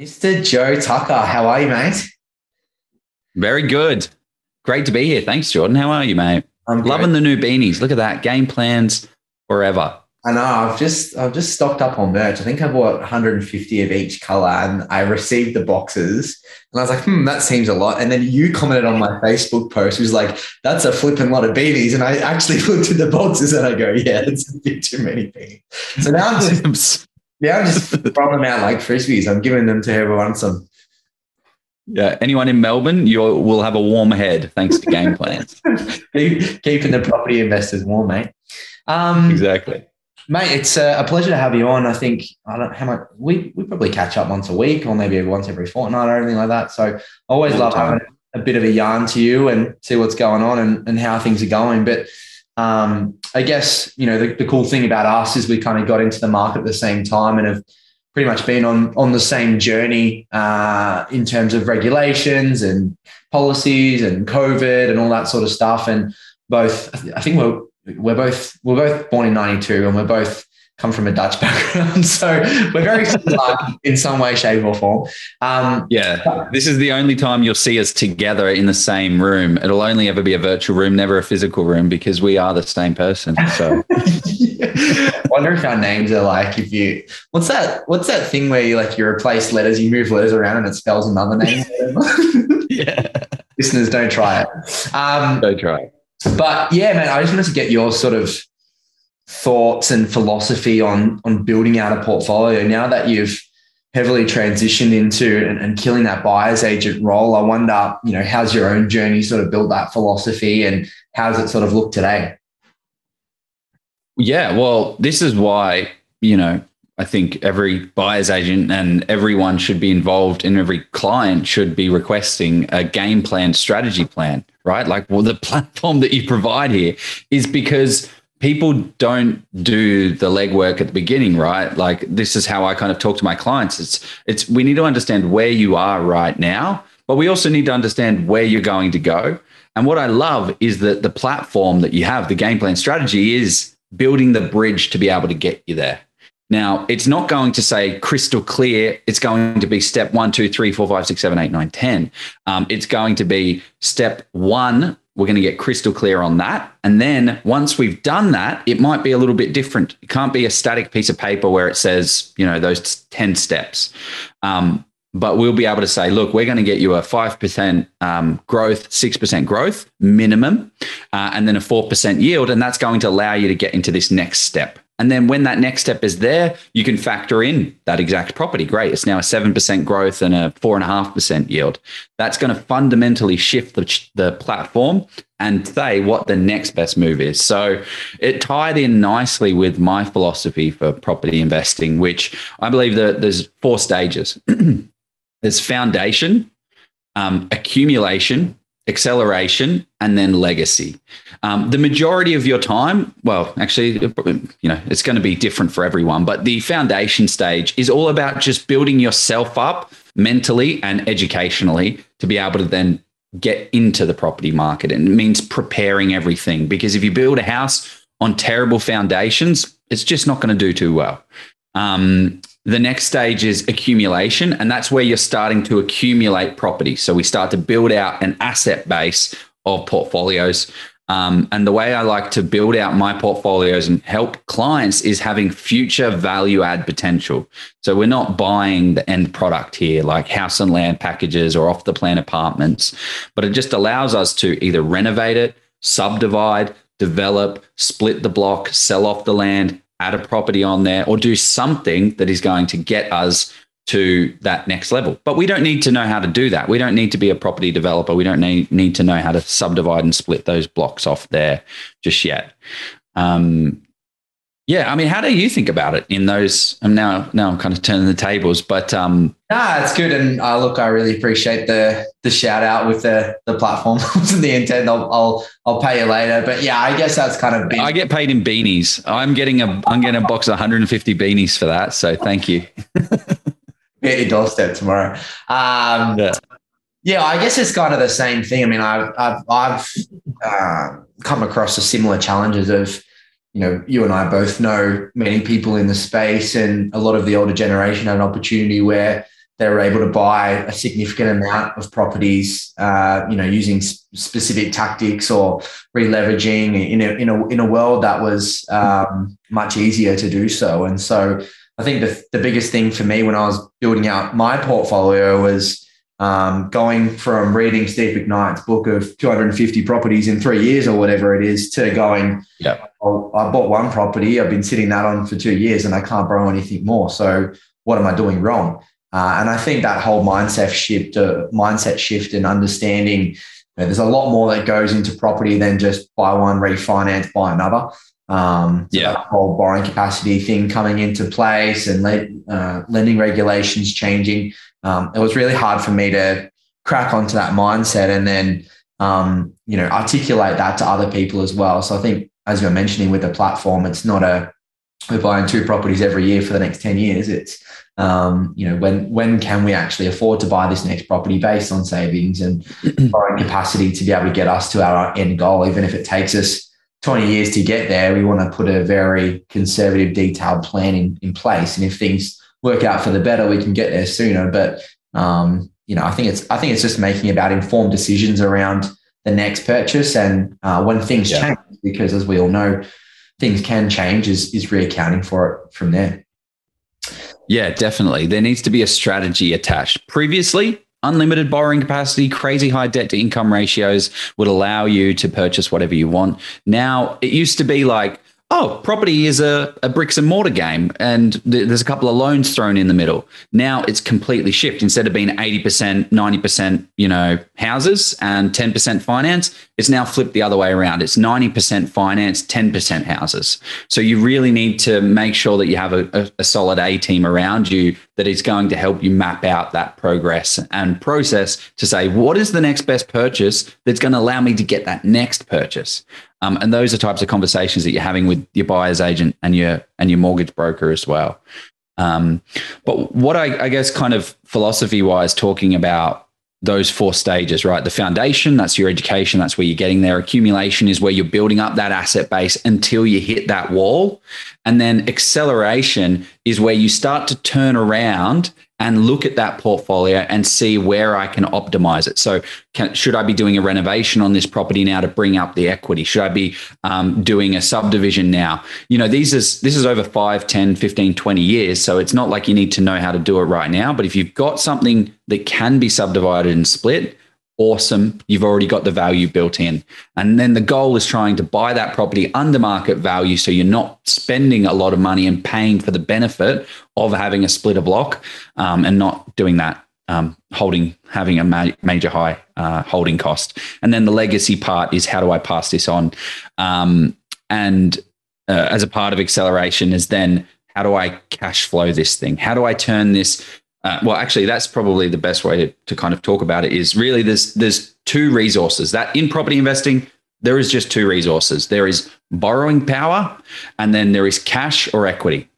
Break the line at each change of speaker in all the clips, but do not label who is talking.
Mr. Joe Tucker, how are you, mate?
Very good. Great to be here. Thanks, Jordan. How are you, mate?
I'm
Loving the new beanies. Look at that. Game plans forever.
I know. I've just I've just stocked up on merch. I think I bought 150 of each color, and I received the boxes. And I was like, hmm, that seems a lot. And then you commented on my Facebook post, was like, that's a flipping lot of beanies. And I actually looked at the boxes and I go, yeah, it's a bit too many beanies. So now I'm just yeah, I'm just throwing them out like frisbees. I'm giving them to whoever wants them.
Yeah, anyone in Melbourne, you will have a warm head thanks to game plans.
Keeping the property investors warm, mate. Um,
exactly.
Mate, it's a pleasure to have you on. I think I don't how much we we probably catch up once a week or maybe once every fortnight or anything like that. So I always love having a bit of a yarn to you and see what's going on and, and how things are going. But um, I guess you know the, the cool thing about us is we kind of got into the market at the same time and have pretty much been on on the same journey uh, in terms of regulations and policies and COVID and all that sort of stuff. And both, I think we're we're both we're both born in '92 and we're both come from a Dutch background, so we're very similar in some way, shape, or form.
Um, yeah, this is the only time you'll see us together in the same room. It'll only ever be a virtual room, never a physical room, because we are the same person. So,
wonder if our names are like if you what's that what's that thing where you like you replace letters, you move letters around, and it spells another name.
yeah,
listeners, don't try it.
Um, don't try it.
But yeah, man, I just wanted to get your sort of thoughts and philosophy on on building out a portfolio. Now that you've heavily transitioned into and, and, killing that buyer's agent role i wonder you know how's your own journey sort of built that philosophy and how does it sort of look today?
Yeah well this is why you know i think every buyer's agent and everyone should be involved and every client should be requesting a game plan strategy plan right? Like well the platform that you provide here is because people don't do the legwork at the beginning, right? Like this is how I kind of talk to my clients. It's it's we need to understand where you are right now, but we also need to understand where you're going to go. And what I love is that the platform that you have, the game plan strategy, is building the bridge to be able to get you there. Now, it's not going to say crystal clear. It's going to be step one, two, three, four, five, six, seven, eight, nine, 10. Um, it's going to be step one, we're going to get crystal clear on that. And then once we've done that, it might be a little bit different. It can't be a static piece of paper where it says, you know, those 10 steps. Um, but we'll be able to say, look, we're going to get you a 5% um, growth, 6% growth minimum, uh, and then a 4% yield. And that's going to allow you to get into this next step. And then when that next step is there, you can factor in that exact property. Great. It's now a 7% growth and a 4.5% yield. That's going to fundamentally shift the, the platform and say what the next best move is. So it tied in nicely with my philosophy for property investing, which I believe that there's four stages there's foundation, um, accumulation, acceleration, and then legacy. Um, the majority of your time, well, actually, you know, it's going to be different for everyone, but the foundation stage is all about just building yourself up mentally and educationally to be able to then get into the property market. And it means preparing everything because if you build a house on terrible foundations, it's just not going to do too well. Um, the next stage is accumulation, and that's where you're starting to accumulate property. So we start to build out an asset base of portfolios. Um, and the way I like to build out my portfolios and help clients is having future value add potential. So we're not buying the end product here, like house and land packages or off the plan apartments, but it just allows us to either renovate it, subdivide, develop, split the block, sell off the land, add a property on there, or do something that is going to get us to that next level. But we don't need to know how to do that. We don't need to be a property developer. We don't need, need to know how to subdivide and split those blocks off there just yet. Um, yeah, I mean, how do you think about it in those? And now, now I'm kind of turning the tables, but um,
nah, it's good. And uh, look, I really appreciate the the shout out with the the platform. And the intent. I'll, I'll I'll pay you later. But yeah, I guess that's kind of.
Been- I get paid in beanies. I'm getting a I'm getting a box of 150 beanies for that. So thank you.
Get your doorstep tomorrow. Um, yeah. Yeah, I guess it's kind of the same thing. I mean, I've I've, I've uh, come across the similar challenges of you know, you and I both know many people in the space, and a lot of the older generation had an opportunity where they were able to buy a significant amount of properties, uh, you know, using specific tactics or re-leveraging in a, in a, in a world that was um, much easier to do so. And so I think the, the biggest thing for me when I was building out my portfolio was um, going from reading Steve McKnight's book of 250 properties in three years or whatever it is to going, well, I bought one property, I've been sitting that on for two years and I can't borrow anything more. So what am I doing wrong? Uh, and I think that whole mindset shift, uh, mindset shift and understanding you know, there's a lot more that goes into property than just buy one, refinance, buy another. Um,
yeah.
whole borrowing capacity thing coming into place and le- uh, lending regulations changing um, it was really hard for me to crack onto that mindset and then um, you know articulate that to other people as well. So I think as you're mentioning with the platform, it's not a we're buying two properties every year for the next 10 years. It's um, you know, when when can we actually afford to buy this next property based on savings and borrowing capacity to be able to get us to our end goal, even if it takes us 20 years to get there, we want to put a very conservative, detailed plan in, in place. And if things work out for the better, we can get there sooner. But um, you know, I think it's I think it's just making about informed decisions around the next purchase and uh, when things yeah. change, because as we all know, things can change. Is is reaccounting for it from there.
Yeah, definitely. There needs to be a strategy attached. Previously, unlimited borrowing capacity, crazy high debt to income ratios would allow you to purchase whatever you want. Now, it used to be like, oh, property is a, a bricks and mortar game and th- there's a couple of loans thrown in the middle. Now it's completely shifted. Instead of being 80%, 90%, you know, houses and 10% finance, it's now flipped the other way around. It's 90% finance, 10% houses. So you really need to make sure that you have a, a, a solid A team around you that is going to help you map out that progress and process to say, what is the next best purchase that's going to allow me to get that next purchase? Um, and those are types of conversations that you're having with your buyer's agent and your and your mortgage broker as well. Um, but what I, I guess kind of philosophy wise, talking about those four stages, right? The foundation, that's your education, that's where you're getting there. Accumulation is where you're building up that asset base until you hit that wall. And then acceleration is where you start to turn around and look at that portfolio and see where I can optimize it. So, can, should I be doing a renovation on this property now to bring up the equity? Should I be um, doing a subdivision now? You know, these is this is over 5, 10, 15, 20 years. So it's not like you need to know how to do it right now. But if you've got something that can be subdivided and split, awesome. You've already got the value built in. And then the goal is trying to buy that property under market value so you're not spending a lot of money and paying for the benefit of having a splitter block um, and not doing that. Um, holding, having a ma- major high uh, holding cost, and then the legacy part is how do I pass this on, um, and uh, as a part of acceleration is then how do I cash flow this thing? How do I turn this uh, well, actually, that's probably the best way to, to kind of talk about it. Is really there's there's two resources that in property investing there is just two resources. There is borrowing power, and then there is cash or equity.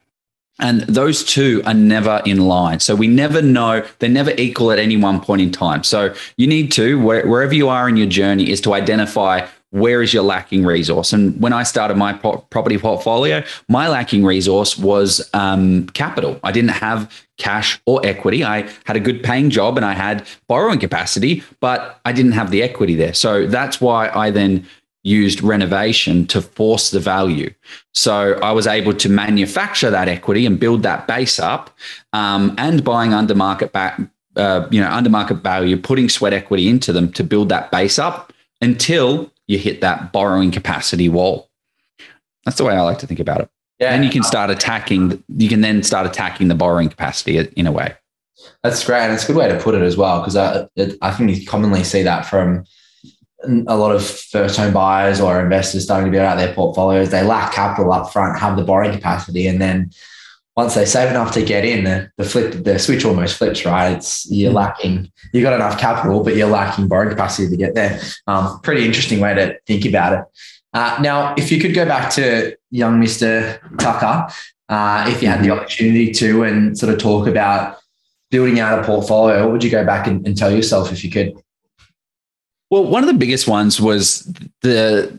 And those two are never in line. So we never know, they're never equal at any one point in time. So you need to, wherever you are in your journey, is to identify where is your lacking resource? And when I started my property portfolio, my lacking resource was um, capital. I didn't have cash or equity. I had a good paying job and I had borrowing capacity, but I didn't have the equity there. So that's why I then used renovation to force the value. So I was able to manufacture that equity and build that base up, um, and buying under market back, uh, you know, under market value, putting sweat equity into them to build that base up until you hit that borrowing capacity wall. That's the way I like to think about it. Yeah. And you can start attacking, you can then start attacking the borrowing capacity in a way.
That's great. And it's a good way to put it as well, because I, I think you commonly see that from a lot of first home buyers or investors starting to build out their portfolios. They lack capital up front, have the borrowing capacity, and then once they save enough to get in, the, the flip, the switch almost flips, right? It's you're mm. lacking, you've got enough capital, but you're lacking borrowing capacity to get there. Um, pretty interesting way to think about it. Uh, now, if you could go back to young Mr. Tucker, uh, if you had the mm-hmm. opportunity to, and sort of talk about building out a portfolio, what would you go back and, and tell yourself if you could?
Well, one of the biggest ones was the,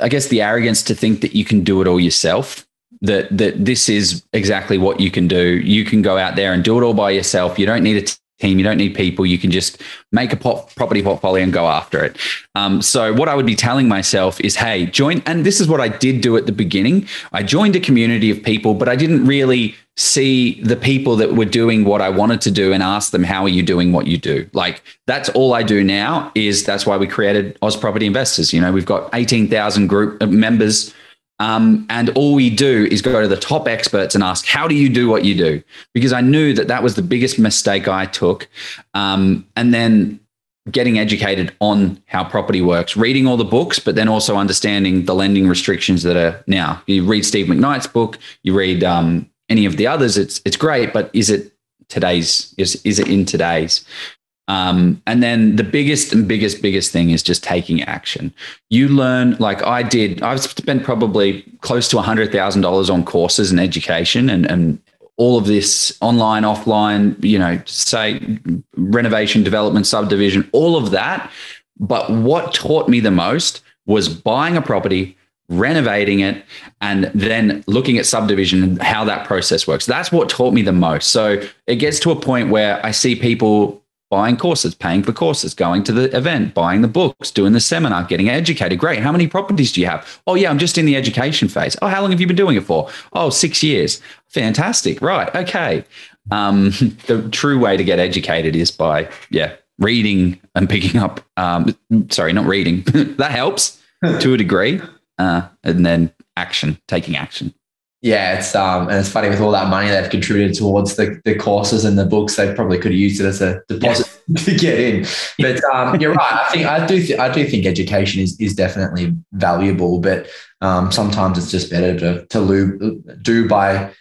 I guess, the arrogance to think that you can do it all yourself that that this is exactly what you can do. You can go out there and do it all by yourself. You don't need a team. You don't need people. You can just make a pop, property portfolio and go after it. Um, so what I would be telling myself is, hey, join. And this is what I did do at the beginning. I joined a community of people, but I didn't really see the people that were doing what I wanted to do and ask them, how are you doing what you do? Like that's all I do now is that's why we created Oz Property Investors. You know, we've got 18,000 group members um, and all we do is go to the top experts and ask, how do you do what you do? Because I knew that that was the biggest mistake I took. Um, and then getting educated on how property works, reading all the books, but then also understanding the lending restrictions that are now. You read Steve McKnight's book, you read um, any of the others. It's it's great, but is it today's? Is is it in today's? Um, and then the biggest and biggest, biggest thing is just taking action. You learn, like I did, I've spent probably close to $100,000 on courses and education and, and all of this online, offline, you know, say renovation, development, subdivision, all of that. But what taught me the most was buying a property, renovating it, and then looking at subdivision and how that process works. That's what taught me the most. So it gets to a point where I see people buying courses, paying for courses, going to the event, buying the books, doing the seminar, getting educated. Great. How many properties do you have? Oh, yeah, I'm just in the education phase. Oh, how long have you been doing it for? Oh, six years. Fantastic. Right. Okay. Um, the true way to get educated is by, yeah, reading and picking up. Um, sorry, not reading. that helps to a degree. Uh, and then action, taking action
yeah, it's um, and it's funny with all that money they've contributed towards the, the courses and the books, they probably could have used it as a deposit yeah. to get in. But um, you're right. I think I do th- I do think education is is definitely valuable, but um, sometimes it's just better to to do by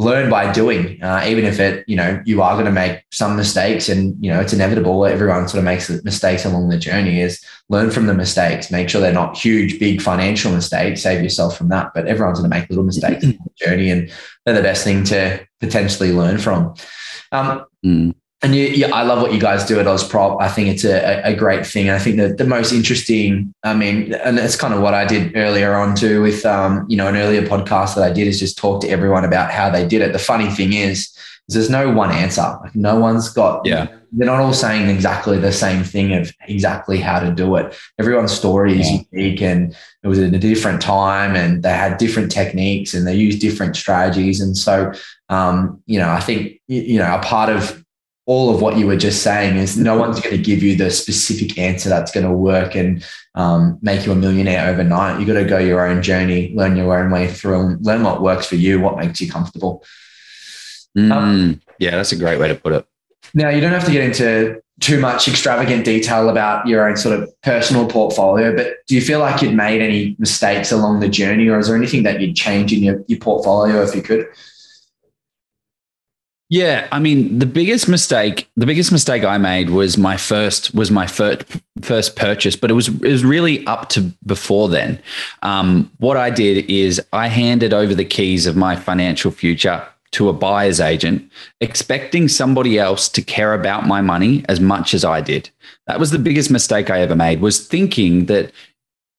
learn by doing, uh, even if it, you know, you are going to make some mistakes and, you know, it's inevitable. Everyone sort of makes mistakes along the journey is learn from the mistakes, make sure they're not huge, big financial mistakes, save yourself from that. But everyone's going to make little mistakes on the journey and they're the best thing to potentially learn from. Um, mm and you, yeah, I love what you guys do at Ozprop. I think it's a, a great thing. And I think that the most interesting, I mean, and it's kind of what I did earlier on too with, um, you know, an earlier podcast that I did is just talk to everyone about how they did it. The funny thing is, is there's no one answer. Like no one's got,
yeah,
they're not all saying exactly the same thing of exactly how to do it. Everyone's story is yeah. unique and it was at a different time and they had different techniques and they used different strategies. And so, um, you know, I think, you know, a part of all of what you were just saying is no one's going to give you the specific answer that's going to work and um, make you a millionaire overnight. You got to go your own journey, learn your own way through, and learn what works for you, what makes you comfortable.
Mm, um, yeah, that's a great way to put it.
Now you don't have to get into too much extravagant detail about your own sort of personal portfolio, but do you feel like you'd made any mistakes along the journey, or is there anything that you'd change in your, your portfolio if you could?
Yeah, I mean, the biggest mistake, the biggest mistake I made was my first was my first first purchase, but it was it was really up to before then. Um, what I did is I handed over the keys of my financial future to a buyer's agent, expecting somebody else to care about my money as much as I did. That was the biggest mistake I ever made. Was thinking that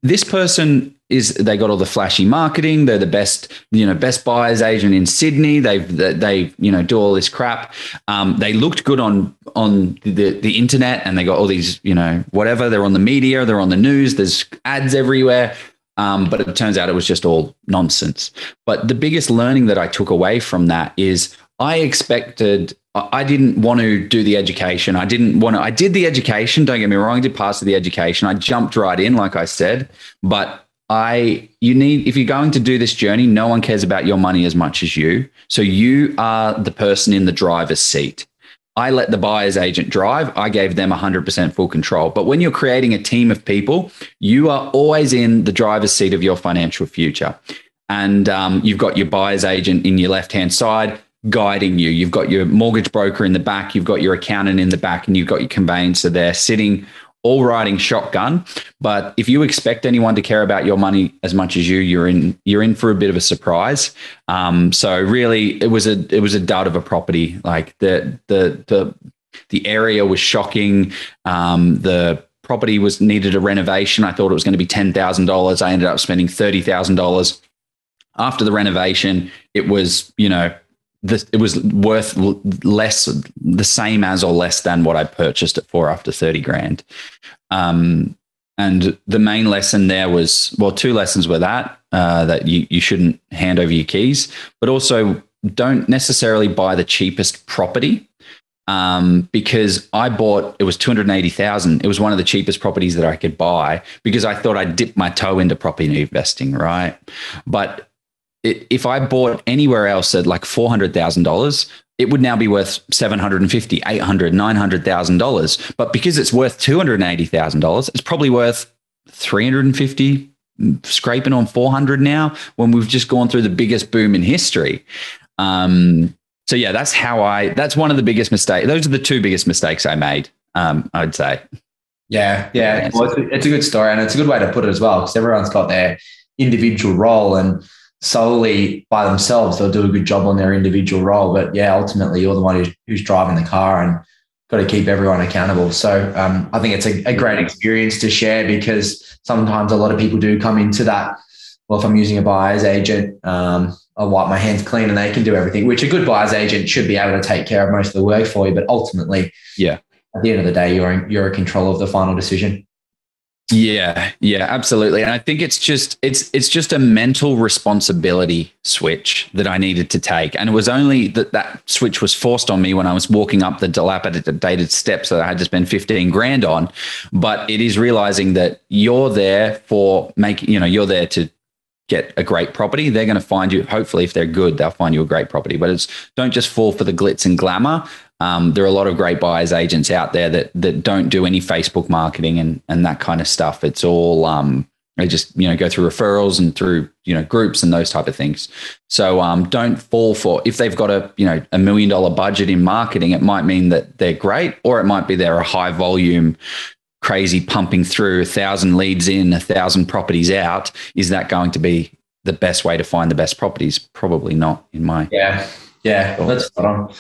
this person is they got all the flashy marketing. They're the best, you know, best buyers agent in Sydney. They've they you know do all this crap. Um, they looked good on on the the internet, and they got all these you know whatever. They're on the media. They're on the news. There's ads everywhere. Um, but it turns out it was just all nonsense. But the biggest learning that I took away from that is I expected I didn't want to do the education. I didn't want to. I did the education. Don't get me wrong. I did pass the education. I jumped right in, like I said. But I, you need, if you're going to do this journey, no one cares about your money as much as you. So you are the person in the driver's seat. I let the buyer's agent drive. I gave them 100% full control. But when you're creating a team of people, you are always in the driver's seat of your financial future. And um, you've got your buyer's agent in your left hand side guiding you. You've got your mortgage broker in the back, you've got your accountant in the back, and you've got your conveyancer there sitting all riding shotgun. But if you expect anyone to care about your money as much as you, you're in you're in for a bit of a surprise. Um, so really, it was a it was a dud of a property. Like the the the the area was shocking. Um, the property was needed a renovation. I thought it was going to be ten thousand dollars. I ended up spending thirty thousand dollars. after the renovation, it was, you know, the, it was worth less, the same as or less than what I purchased it for after 30 grand. Um, and the main lesson there was, well, two lessons were that, uh, that you, you shouldn't hand over your keys, but also don't necessarily buy the cheapest property um, because I bought it was two hundred eighty thousand. It was one of the cheapest properties that I could buy because I thought I'd dip my toe into property investing, right? But it, if I bought anywhere else at like four hundred thousand dollars, it would now be worth 750 800 900000 dollars but because it's worth 280000 dollars it's probably worth 350 scraping on 400 now when we've just gone through the biggest boom in history um, so yeah, that's how I. That's one of the biggest mistakes. Those are the two biggest mistakes I made. Um, I'd say.
Yeah, yeah. Well, it's, it's, a good story, and it's a good way to put it as well, because everyone's got their individual role, and solely by themselves, they'll do a good job on their individual role. But yeah, ultimately, you're the one who's, who's driving the car, and got to keep everyone accountable. So um, I think it's a, a great experience to share because sometimes a lot of people do come into that. Well, if I'm using a buyer's agent, um, I'll wipe my hands clean and they can do everything, which a good buyer's agent should be able to take care of most of the work for you. But ultimately,
yeah,
at the end of the day, you're in, you're in control of the final decision.
Yeah, yeah, absolutely. And I think it's just it's it's just a mental responsibility switch that I needed to take. And it was only that that switch was forced on me when I was walking up the dilapidated steps that I had to spend 15 grand on. But it is realizing that you're there for making, you know, you're there to get a great property, they're going to find you. Hopefully, if they're good, they'll find you a great property. But it's don't just fall for the glitz and glamour. Um, there are a lot of great buyers agents out there that that don't do any Facebook marketing and and that kind of stuff. It's all um, they just you know go through referrals and through you know groups and those type of things. So um, don't fall for if they've got a you know a million dollar budget in marketing, it might mean that they're great, or it might be they're a high volume crazy pumping through a thousand leads in, a thousand properties out, is that going to be the best way to find the best properties? Probably not, in my
yeah, yeah. That's spot on.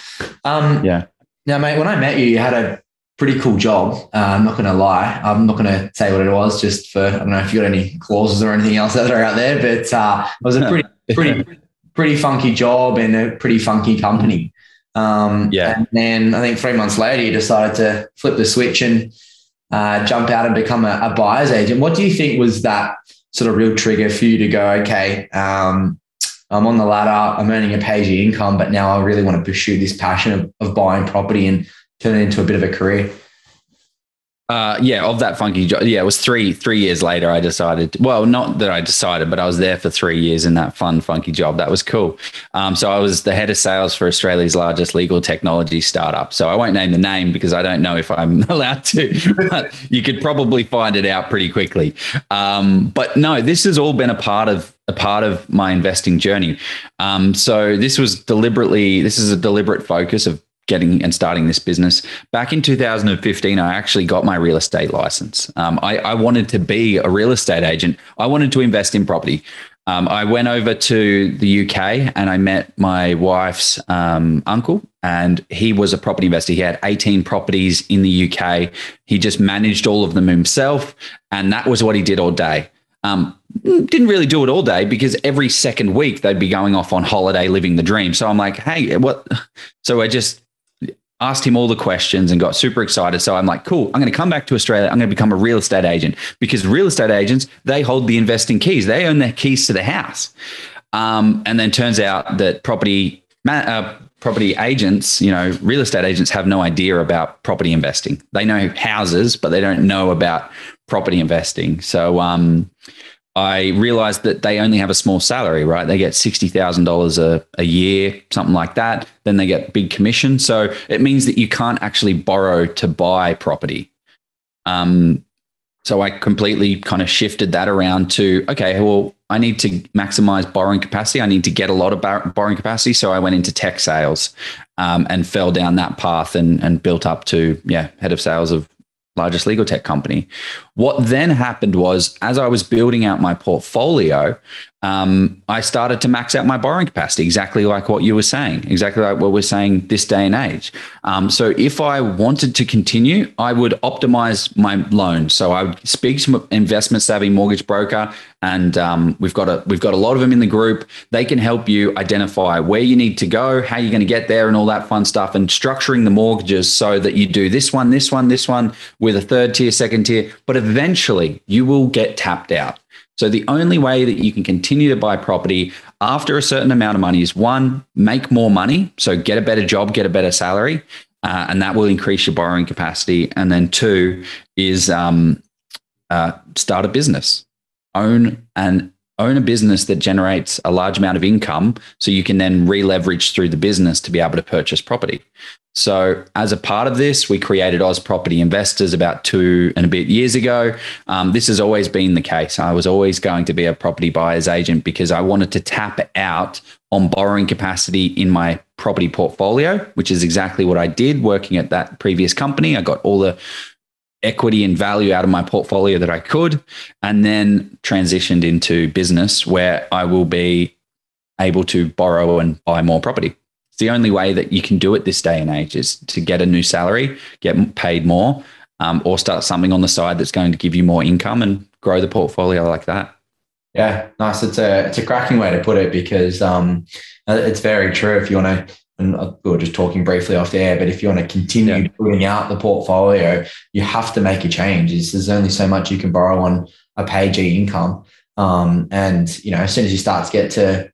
Um,
yeah.
Now, mate, when I met you, you had a pretty cool job. Uh, I'm not going to lie. I'm not going to say what it was, just for I don't know if you got any clauses or anything else that are out there, but uh, it was a pretty, pretty, pretty funky job and a pretty funky company. Um,
yeah.
And then I think three months later, you decided to flip the switch and uh, jump out and become a, a, buyer's agent. What do you think was that sort of real trigger for you to go, okay, um, I'm on the ladder, I'm earning a pay income, but now I really want to pursue this passion of, of buying property and turn it into a bit of a career?
Uh, yeah, of that funky job. Yeah, it was three three years later. I decided. Well, not that I decided, but I was there for three years in that fun, funky job. That was cool. Um, so I was the head of sales for Australia's largest legal technology startup. So I won't name the name because I don't know if I'm allowed to. But you could probably find it out pretty quickly. Um, but no, this has all been a part of a part of my investing journey. Um, so this was deliberately. This is a deliberate focus of getting and starting this business. Back in 2015, I actually got my real estate license. Um, I, I, wanted to be a real estate agent. I wanted to invest in property. Um, I went over to the UK and I met my wife's um, uncle, and he was a property investor. He had 18 properties in the UK. He just managed all of them himself, and that was what he did all day. Um, didn't really do it all day because every second week they'd be going off on holiday living the dream. So I'm like, hey, what? So I just asked him all the questions and got super excited. So I'm like, cool, I'm going to come back to Australia. I'm going to become a real estate agent because real estate agents, they hold the investing keys. They own the keys to the house. Um, and then turns out that property, uh, property agents, you know, real estate agents have no idea about property investing. They know houses, but they don't know about property investing. So, um, I realized that they only have a small salary, right? They get $60,000 a year, something like that. Then they get big commission. So it means that you can't actually borrow to buy property. Um, so I completely kind of shifted that around to okay, well, I need to maximize borrowing capacity. I need to get a lot of bar- borrowing capacity. So I went into tech sales um, and fell down that path and, and built up to yeah head of sales of largest legal tech company. What then happened was, as I was building out my portfolio, um, I started to max out my borrowing capacity, exactly like what you were saying, exactly like what we're saying this day and age. Um, so if I wanted to continue, I would optimize my loan. So I would speak to an investment savvy mortgage broker, and um, we've got a we've got a lot of them in the group. They can help you identify where you need to go, how you're going to get there, and all that fun stuff, and structuring the mortgages so that you do this one, this one, this one with a third tier, second tier. But eventually, you will get tapped out. So the only way that you can continue to buy property after a certain amount of money is one, make more money. So get a better job, get a better salary, uh, and that will increase your borrowing capacity. And then two is um, uh, start a business, own and own a business that generates a large amount of income, so you can then re-leverage through the business to be able to purchase property. So, as a part of this, we created Oz Property Investors about two and a bit years ago. Um, this has always been the case. I was always going to be a property buyer's agent because I wanted to tap out on borrowing capacity in my property portfolio, which is exactly what I did working at that previous company. I got all the equity and value out of my portfolio that I could, and then transitioned into business where I will be able to borrow and buy more property It's the only way that you can do it this day and age is to get a new salary, get paid more, um, or start something on the side that's going to give you more income and grow the portfolio like that.
Yeah, nice. It's a it's a cracking way to put it because um, uh, it's very true. If you want to, and we were just talking briefly off the air, but if you want to continue yeah. building out the portfolio, you have to make a change. There's only so much you can borrow on a PAYG income, um, and you know as soon as you start to get to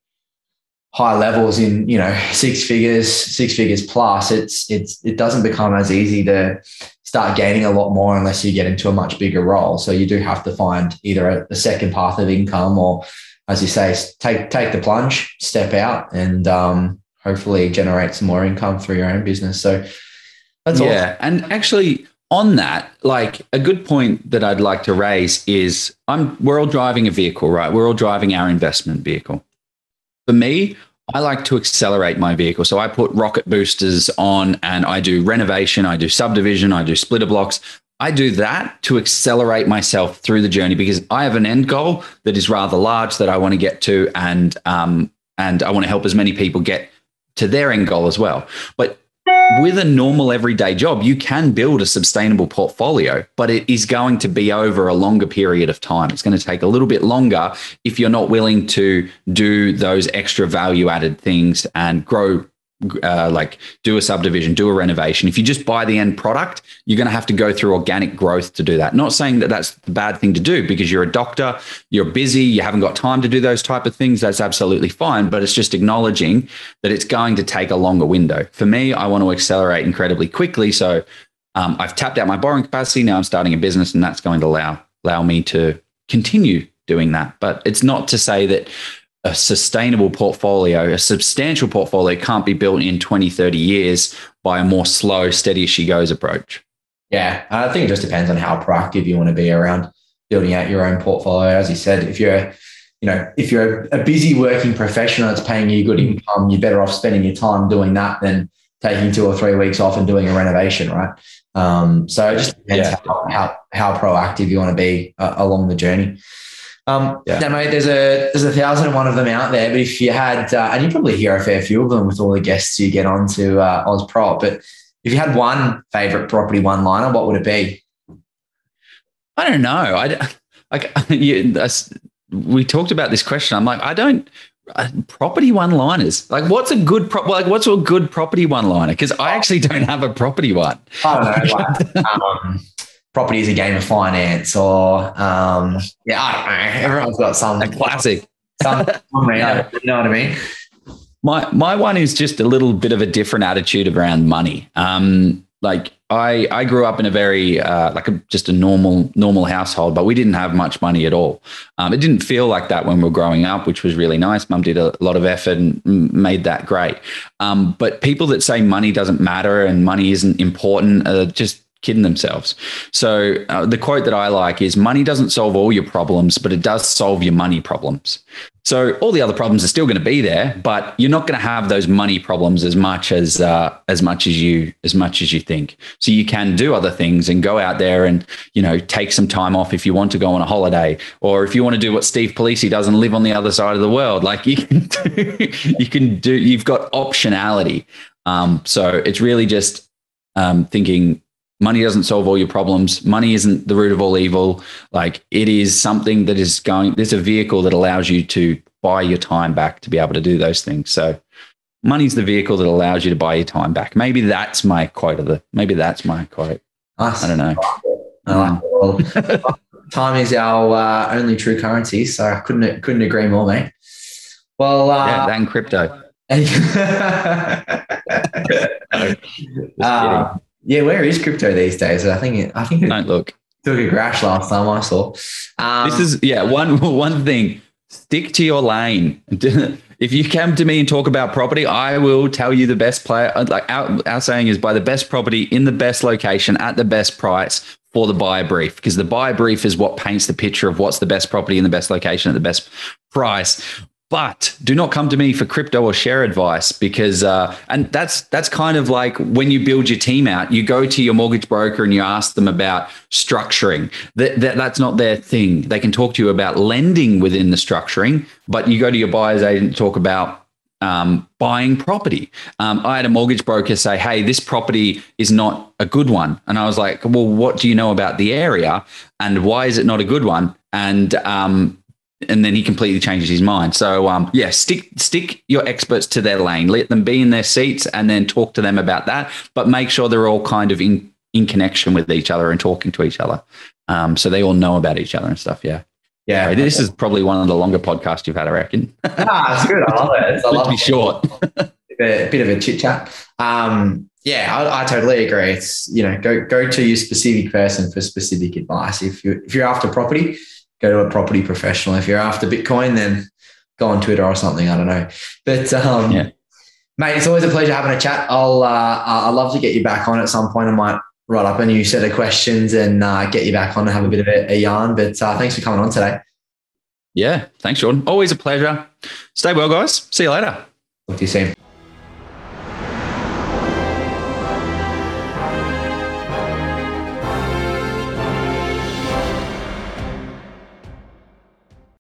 high levels in you know six figures six figures plus it's it's it doesn't become as easy to start gaining a lot more unless you get into a much bigger role so you do have to find either a, a second path of income or as you say take take the plunge step out and um, hopefully generate some more income through your own business so
that's yeah awesome. and actually on that like a good point that i'd like to raise is i'm we're all driving a vehicle right we're all driving our investment vehicle for me, I like to accelerate my vehicle. So I put rocket boosters on and I do renovation, I do subdivision, I do splitter blocks. I do that to accelerate myself through the journey because I have an end goal that is rather large that I want to get to, and um, and I want to help as many people get to their end goal as well. But with a normal everyday job, you can build a sustainable portfolio, but it is going to be over a longer period of time. It's going to take a little bit longer if you're not willing to do those extra value added things and grow uh, like do a subdivision, do a renovation. If you just buy the end product, you're going to have to go through organic growth to do that. Not saying that that's the bad thing to do because you're a doctor, you're busy, you haven't got time to do those type of things. That's absolutely fine. But it's just acknowledging that it's going to take a longer window. For me, I want to accelerate incredibly quickly. So um, I've tapped out my borrowing capacity. Now I'm starting a business, and that's going to allow allow me to continue doing that. But it's not to say that a sustainable portfolio, a substantial portfolio can't be built in 20, 30 years by a more slow, steady as she goes approach.
Yeah, I think it just depends on how proactive you want to be around building out your own portfolio. As you said, if you're, you know, if you're a busy working professional that's paying you good income, you're better off spending your time doing that than taking two or three weeks off and doing a renovation, right? Um, so it just depends yeah. how, how, how proactive you want to be uh, along the journey. Um, yeah. Now, mate, there's a there's a thousand and one of them out there. But if you had, uh, and you probably hear a fair few of them with all the guests you get on to uh, Oz Prop, but if you had one favorite property one liner, what would it be?
I don't know. I like you, we talked about this question. I'm like, I don't uh, property one liners. Like, what's a good prop? like? What's a good property one liner? Because I actually don't have a property one.
I don't know. Like, um, property is a game of finance or um, yeah, I don't know. Everyone's got some
a classic.
Some, yeah. you know what I mean?
My my one is just a little bit of a different attitude around money. Um, like I I grew up in a very uh, like a, just a normal normal household, but we didn't have much money at all. Um, it didn't feel like that when we were growing up, which was really nice. Mum did a lot of effort and made that great. Um, but people that say money doesn't matter and money isn't important are just kidding themselves. So uh, the quote that I like is money doesn't solve all your problems, but it does solve your money problems. So all the other problems are still going to be there, but you're not going to have those money problems as much as uh, as much as you as much as you think. So you can do other things and go out there and you know take some time off if you want to go on a holiday, or if you want to do what Steve Polisi does and live on the other side of the world. Like you can do, you can do. You've got optionality. Um, so it's really just um, thinking money doesn't solve all your problems. Money isn't the root of all evil. Like it is something that is going, there's a vehicle that allows you to buy your time back to be able to do those things. So money's the vehicle that allows you to buy your time back. Maybe that's my quote of the, maybe that's my quote.
Nice.
I don't know.
It. Well, time is our uh, only true currency, so I couldn't couldn't agree more, mate. Well, uh,
Yeah, that and crypto. Just
uh, yeah, where is crypto these days? I think it, I think it
Don't look.
took a crash last time I saw. Um,
This is yeah one one thing. Stick to your lane. If you come to me and talk about property, I will tell you the best player. Like our, our saying is buy the best property in the best location at the best price for the buyer brief because the buyer brief is what paints the picture of what's the best property in the best location at the best price. But do not come to me for crypto or share advice because, uh, and that's that's kind of like when you build your team out, you go to your mortgage broker and you ask them about structuring. That, that that's not their thing. They can talk to you about lending within the structuring, but you go to your buyer's agent to talk about um, buying property. Um, I had a mortgage broker say, "Hey, this property is not a good one," and I was like, "Well, what do you know about the area, and why is it not a good one?" And um, and then he completely changes his mind. So um, yeah, stick stick your experts to their lane. Let them be in their seats, and then talk to them about that. But make sure they're all kind of in in connection with each other and talking to each other, um, so they all know about each other and stuff. Yeah,
yeah,
this is probably one of the longer podcasts you've had, I reckon.
ah, it's good. I love it. It's, I love
be
it.
short.
a bit of a chit chat. Um, yeah, I, I totally agree. It's you know go go to your specific person for specific advice. If you if you're after property, go to a property professional. If you're after Bitcoin, then go on Twitter or something. I don't know, but um,
Yeah.
mate, it's always a pleasure having a chat. I'll uh, I'd love to get you back on at some point. I might write up a new set of questions and uh, get you back on and have a bit of a, a yarn. But uh, thanks for coming on today.
Yeah, thanks, Jordan. Always a pleasure. Stay well, guys. See you later.
Talk to you soon.